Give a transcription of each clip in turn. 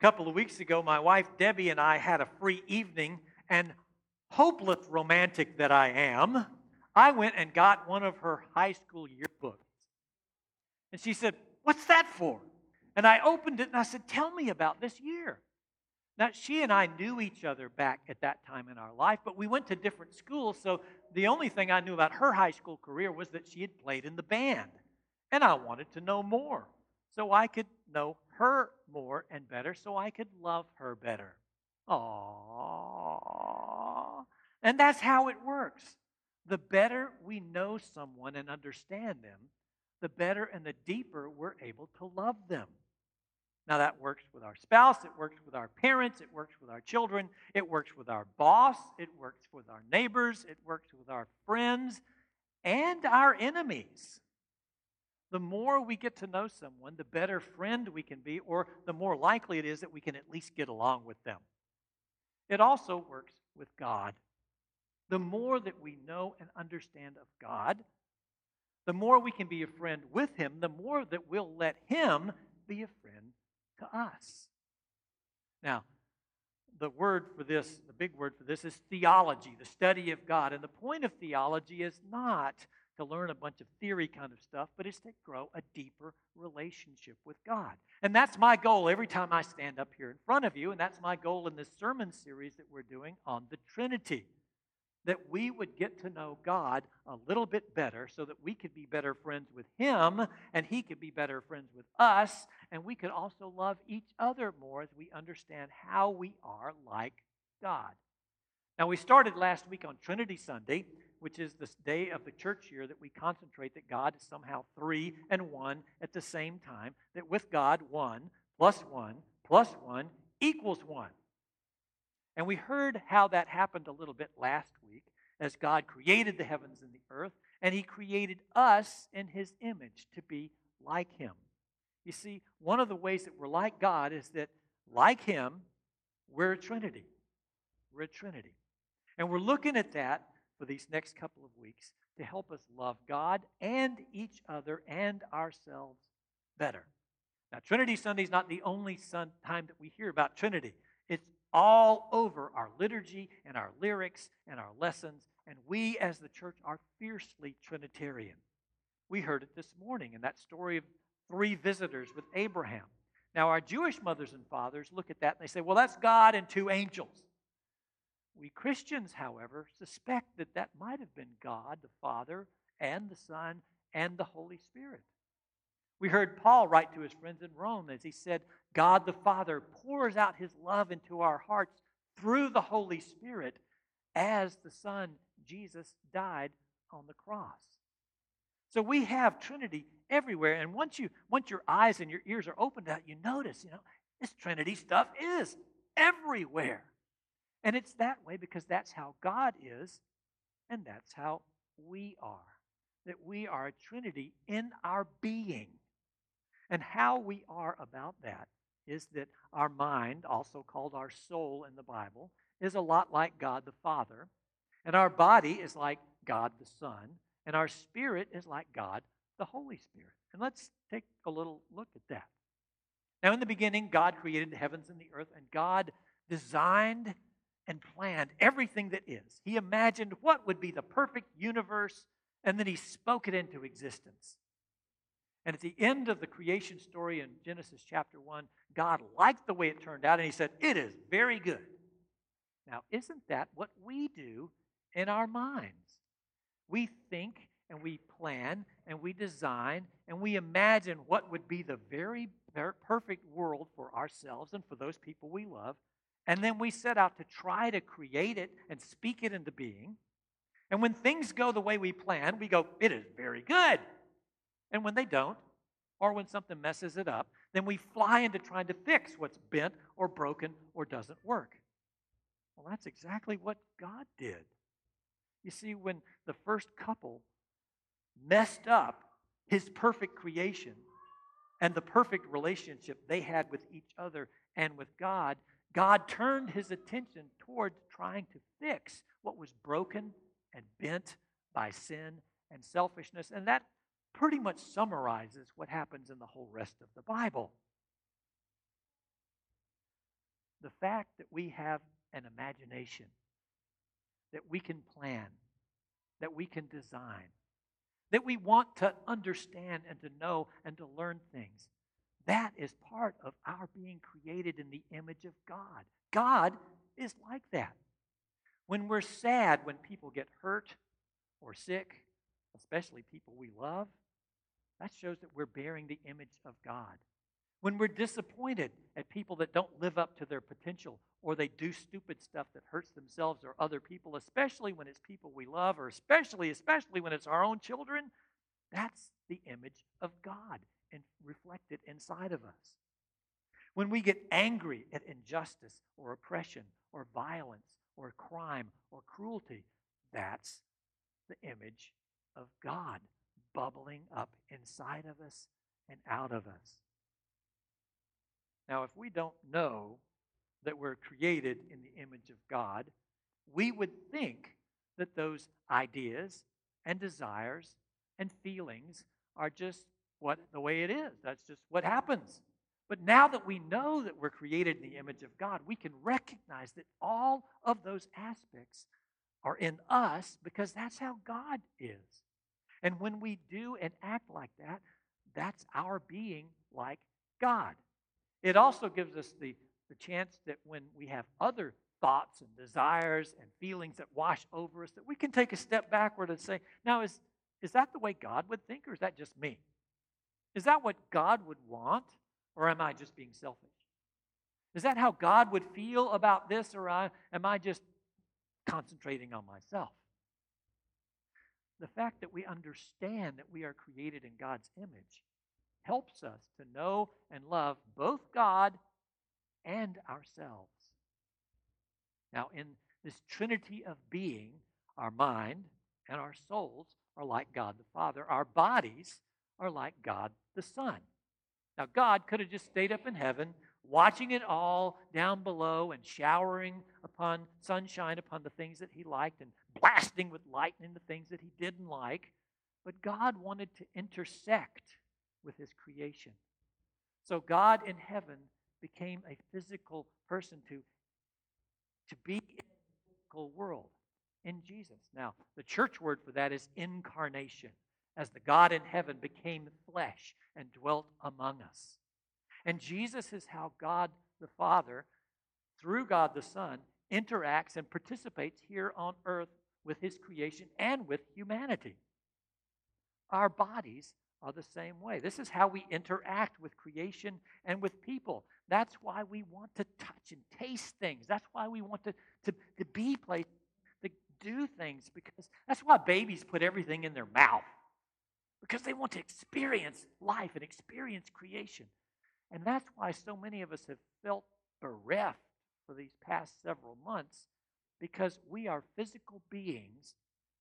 A couple of weeks ago, my wife Debbie and I had a free evening, and hopeless romantic that I am, I went and got one of her high school yearbooks. And she said, What's that for? And I opened it and I said, Tell me about this year. Now, she and I knew each other back at that time in our life, but we went to different schools, so the only thing I knew about her high school career was that she had played in the band. And I wanted to know more so I could know her more and better, so I could love her better. Aww. And that's how it works. The better we know someone and understand them, the better and the deeper we're able to love them. Now, that works with our spouse, it works with our parents, it works with our children, it works with our boss, it works with our neighbors, it works with our friends, and our enemies. The more we get to know someone, the better friend we can be, or the more likely it is that we can at least get along with them. It also works with God. The more that we know and understand of God, the more we can be a friend with Him, the more that we'll let Him be a friend to us. Now, the word for this, the big word for this, is theology, the study of God. And the point of theology is not to learn a bunch of theory kind of stuff, but it's to grow a deeper relationship with God. And that's my goal every time I stand up here in front of you, and that's my goal in this sermon series that we're doing on the Trinity that we would get to know God a little bit better so that we could be better friends with Him and He could be better friends with us, and we could also love each other more as we understand how we are like God. Now, we started last week on Trinity Sunday, which is the day of the church year that we concentrate that God is somehow three and one at the same time, that with God, one plus one plus one equals one. And we heard how that happened a little bit last week as God created the heavens and the earth, and He created us in His image to be like Him. You see, one of the ways that we're like God is that, like Him, we're a Trinity. We're a Trinity. And we're looking at that for these next couple of weeks to help us love God and each other and ourselves better. Now, Trinity Sunday is not the only time that we hear about Trinity. It's all over our liturgy and our lyrics and our lessons, and we as the church are fiercely Trinitarian. We heard it this morning in that story of three visitors with Abraham. Now, our Jewish mothers and fathers look at that and they say, well, that's God and two angels. We Christians, however, suspect that that might have been God, the Father, and the Son, and the Holy Spirit. We heard Paul write to his friends in Rome as he said, God the Father pours out his love into our hearts through the Holy Spirit as the Son, Jesus, died on the cross. So we have Trinity everywhere. And once you once your eyes and your ears are opened out, you notice, you know, this Trinity stuff is everywhere. And it's that way because that's how God is, and that's how we are. That we are a Trinity in our being. And how we are about that is that our mind, also called our soul in the Bible, is a lot like God the Father, and our body is like God the Son, and our spirit is like God the Holy Spirit. And let's take a little look at that. Now, in the beginning, God created the heavens and the earth, and God designed and planned everything that is. He imagined what would be the perfect universe, and then He spoke it into existence. And at the end of the creation story in Genesis chapter 1, God liked the way it turned out and he said, It is very good. Now, isn't that what we do in our minds? We think and we plan and we design and we imagine what would be the very perfect world for ourselves and for those people we love. And then we set out to try to create it and speak it into being. And when things go the way we plan, we go, It is very good. And when they don't, or when something messes it up, then we fly into trying to fix what's bent or broken or doesn't work. Well, that's exactly what God did. You see, when the first couple messed up his perfect creation and the perfect relationship they had with each other and with God, God turned his attention toward trying to fix what was broken and bent by sin and selfishness. And that pretty much summarizes what happens in the whole rest of the Bible. the fact that we have an imagination, that we can plan, that we can design, that we want to understand and to know and to learn things. That is part of our being created in the image of God. God is like that. When we're sad, when people get hurt or sick, especially people we love, that shows that we're bearing the image of God. When we're disappointed at people that don't live up to their potential or they do stupid stuff that hurts themselves or other people, especially when it's people we love or especially, especially when it's our own children, that's the image of God and reflected inside of us. When we get angry at injustice or oppression or violence or crime or cruelty, that's the image of God bubbling up inside of us and out of us. Now, if we don't know that we're created in the image of God, we would think that those ideas and desires and feelings are just what the way it is. That's just what happens. But now that we know that we're created in the image of God, we can recognize that all of those aspects are in us because that's how God is. And when we do and act like that, that's our being like God. It also gives us the, the chance that when we have other thoughts and desires and feelings that wash over us, that we can take a step backward and say, now, is, is that the way God would think, or is that just me? Is that what God would want? Or am I just being selfish? Is that how God would feel about this, or am I just concentrating on myself? The fact that we understand that we are created in God's image helps us to know and love both God and ourselves. Now, in this trinity of being, our mind and our souls are like God the Father, our bodies are like God the Son. Now, God could have just stayed up in heaven, watching it all down below and showering upon sunshine upon the things that he liked and blasting with lightning the things that he didn't like. But God wanted to intersect with his creation. So God in heaven became a physical person to, to be in the physical world in Jesus. Now, the church word for that is incarnation as the God in heaven became flesh and dwelt among us. And Jesus is how God the Father, through God the Son, interacts and participates here on earth with his creation and with humanity. Our bodies are the same way. This is how we interact with creation and with people. That's why we want to touch and taste things. That's why we want to, to, to be places, to do things, because that's why babies put everything in their mouth because they want to experience life and experience creation. And that's why so many of us have felt bereft for these past several months because we are physical beings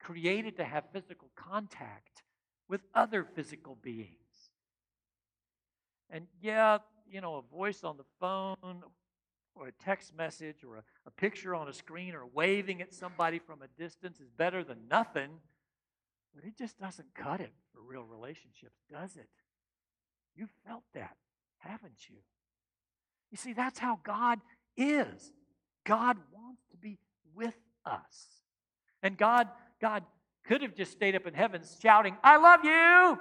created to have physical contact with other physical beings. And yeah, you know, a voice on the phone or a text message or a, a picture on a screen or waving at somebody from a distance is better than nothing. But it just doesn't cut it for real relationships, does it? You felt that, haven't you? You see, that's how God is. God wants to be with us. And God, God could have just stayed up in heaven shouting, I love you.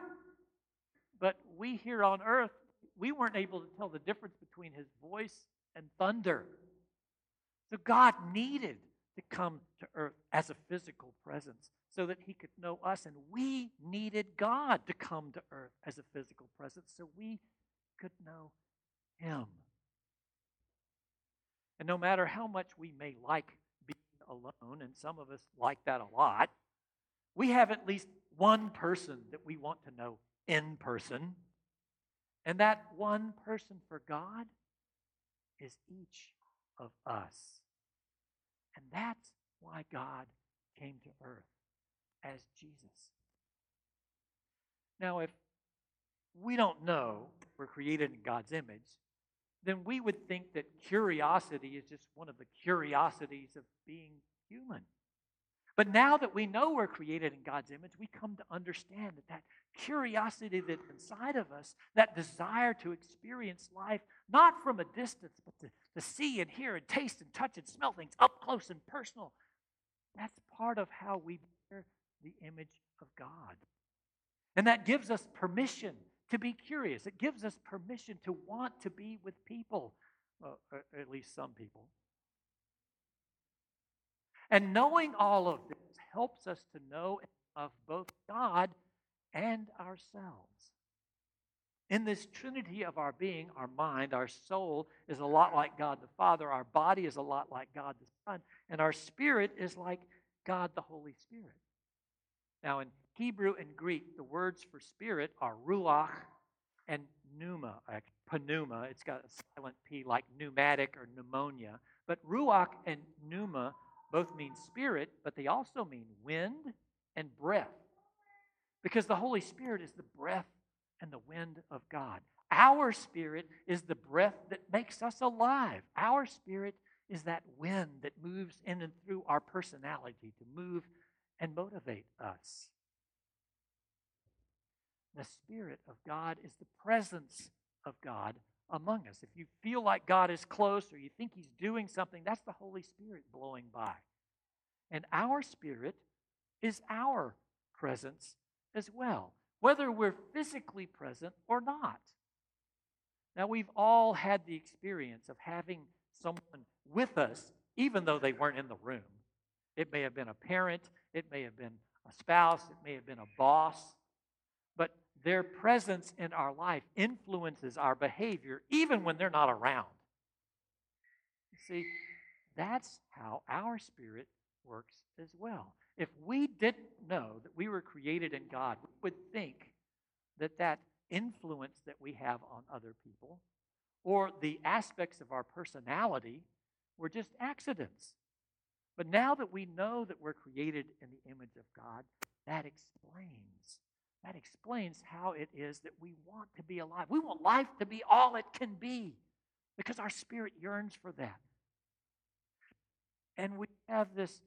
But we here on earth, we weren't able to tell the difference between his voice and thunder. So God needed to come to earth as a physical presence so that he could know us. And we needed God to come to earth as a physical presence so we could know him. And no matter how much we may like being alone, and some of us like that a lot, we have at least one person that we want to know in person. And that one person for God is each of us. And that's why God came to earth as Jesus. Now, if we don't know we're created in God's image, then we would think that curiosity is just one of the curiosities of being human. But now that we know we're created in God's image, we come to understand that that curiosity that's inside of us, that desire to experience life, not from a distance, but to, to see and hear and taste and touch and smell things up close and personal, that's part of how we the image of God. And that gives us permission to be curious. It gives us permission to want to be with people, uh, well, at least some people. And knowing all of this helps us to know of both God and ourselves. In this trinity of our being, our mind, our soul is a lot like God the Father, our body is a lot like God the Son, and our spirit is like God the Holy Spirit. Now, in Hebrew and Greek, the words for spirit are ruach and pneuma, pneuma. It's got a silent P like pneumatic or pneumonia. But ruach and pneuma both mean spirit, but they also mean wind and breath. Because the Holy Spirit is the breath and the wind of God. Our spirit is the breath that makes us alive. Our spirit is that wind that moves in and through our personality to move and motivate us. The Spirit of God is the presence of God among us. If you feel like God is close or you think He's doing something, that's the Holy Spirit blowing by. And our spirit is our presence as well, whether we're physically present or not. Now, we've all had the experience of having someone with us, even though they weren't in the room. It may have been a parent, it may have been a spouse, it may have been a boss, but their presence in our life influences our behavior even when they're not around. You see, that's how our spirit works as well. If we didn't know that we were created in God, we would think that that influence that we have on other people or the aspects of our personality were just accidents. But now that we know that we're created in the image of God, that explains. That explains how it is that we want to be alive. We want life to be all it can be because our spirit yearns for that. And we have this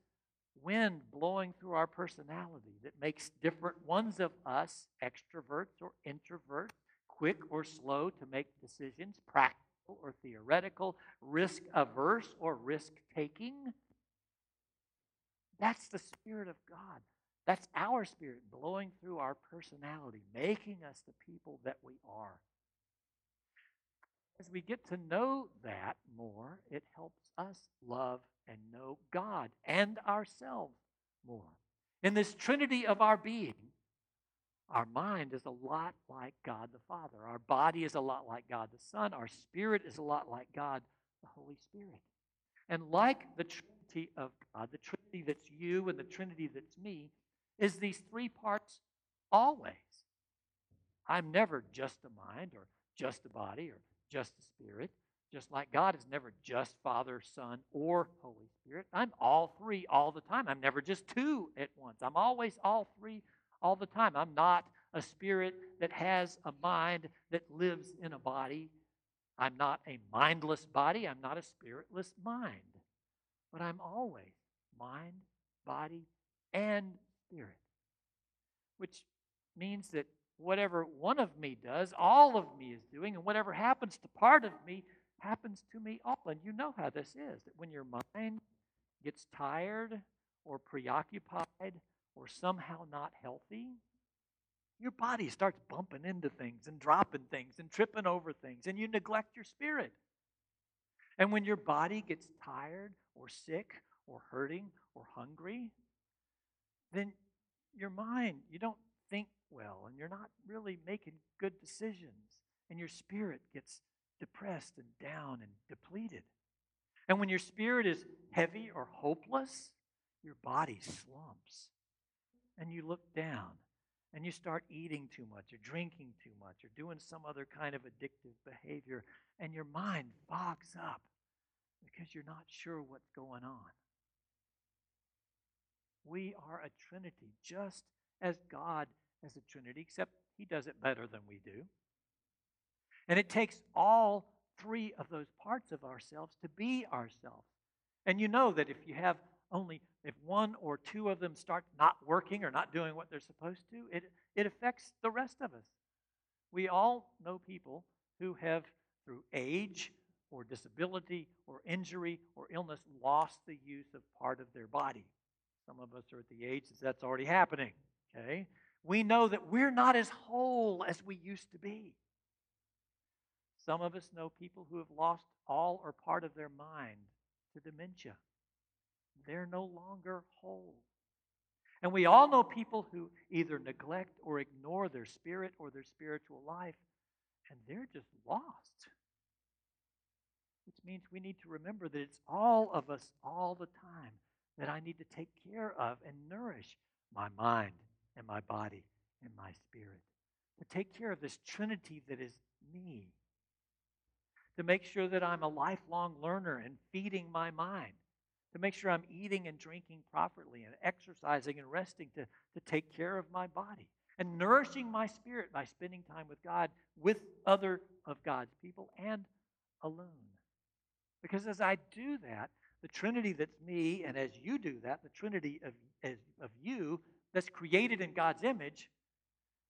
wind blowing through our personality that makes different ones of us extroverts or introverts, quick or slow to make decisions, practical or theoretical, risk averse or risk taking. That's the Spirit of God. That's our spirit blowing through our personality, making us the people that we are. As we get to know that more, it helps us love and know God and ourselves more. In this trinity of our being, our mind is a lot like God the Father. Our body is a lot like God the Son. Our spirit is a lot like God the Holy Spirit. And like the Trinity of God, the Trinity that's you and the Trinity that's me, is these three parts always. I'm never just a mind or just a body or just a spirit. Just like God is never just Father, Son, or Holy Spirit. I'm all three all the time. I'm never just two at once. I'm always all three all the time. I'm not a spirit that has a mind that lives in a body. I'm not a mindless body. I'm not a spiritless mind. But I'm always mind, body, and spirit. Which means that whatever one of me does, all of me is doing, and whatever happens to part of me happens to me often. You know how this is that when your mind gets tired or preoccupied or somehow not healthy, your body starts bumping into things and dropping things and tripping over things, and you neglect your spirit. And when your body gets tired or sick or hurting or hungry, then your mind, you don't think well and you're not really making good decisions, and your spirit gets depressed and down and depleted. And when your spirit is heavy or hopeless, your body slumps. And you look down and you start eating too much or drinking too much or doing some other kind of addictive behavior, and your mind fogs up because you're not sure what's going on. We are a trinity, just as God is a trinity, except He does it better than we do. And it takes all three of those parts of ourselves to be ourselves. And you know that if you have only if one or two of them start not working or not doing what they're supposed to, it, it affects the rest of us. We all know people who have, through age or disability or injury or illness, lost the use of part of their body. Some of us are at the age that that's already happening. Okay? We know that we're not as whole as we used to be. Some of us know people who have lost all or part of their mind to dementia. They're no longer whole. And we all know people who either neglect or ignore their spirit or their spiritual life, and they're just lost. Which means we need to remember that it's all of us all the time that I need to take care of and nourish my mind and my body and my spirit. To take care of this trinity that is me. To make sure that I'm a lifelong learner and feeding my mind to make sure I'm eating and drinking properly and exercising and resting to, to take care of my body and nourishing my spirit by spending time with God, with other of God's people, and alone. Because as I do that, the Trinity that's me, and as you do that, the Trinity of, as, of you that's created in God's image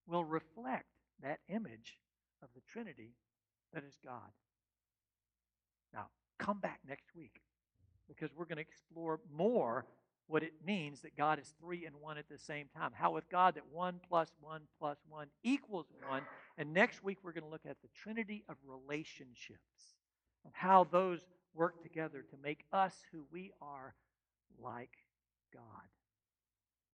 will reflect that image of the Trinity that is God. Now, come back next week because we're going to explore more what it means that God is three and one at the same time. How with God that one plus one plus one equals one. And next week we're going to look at the Trinity of relationships and how those work together to make us who we are like God.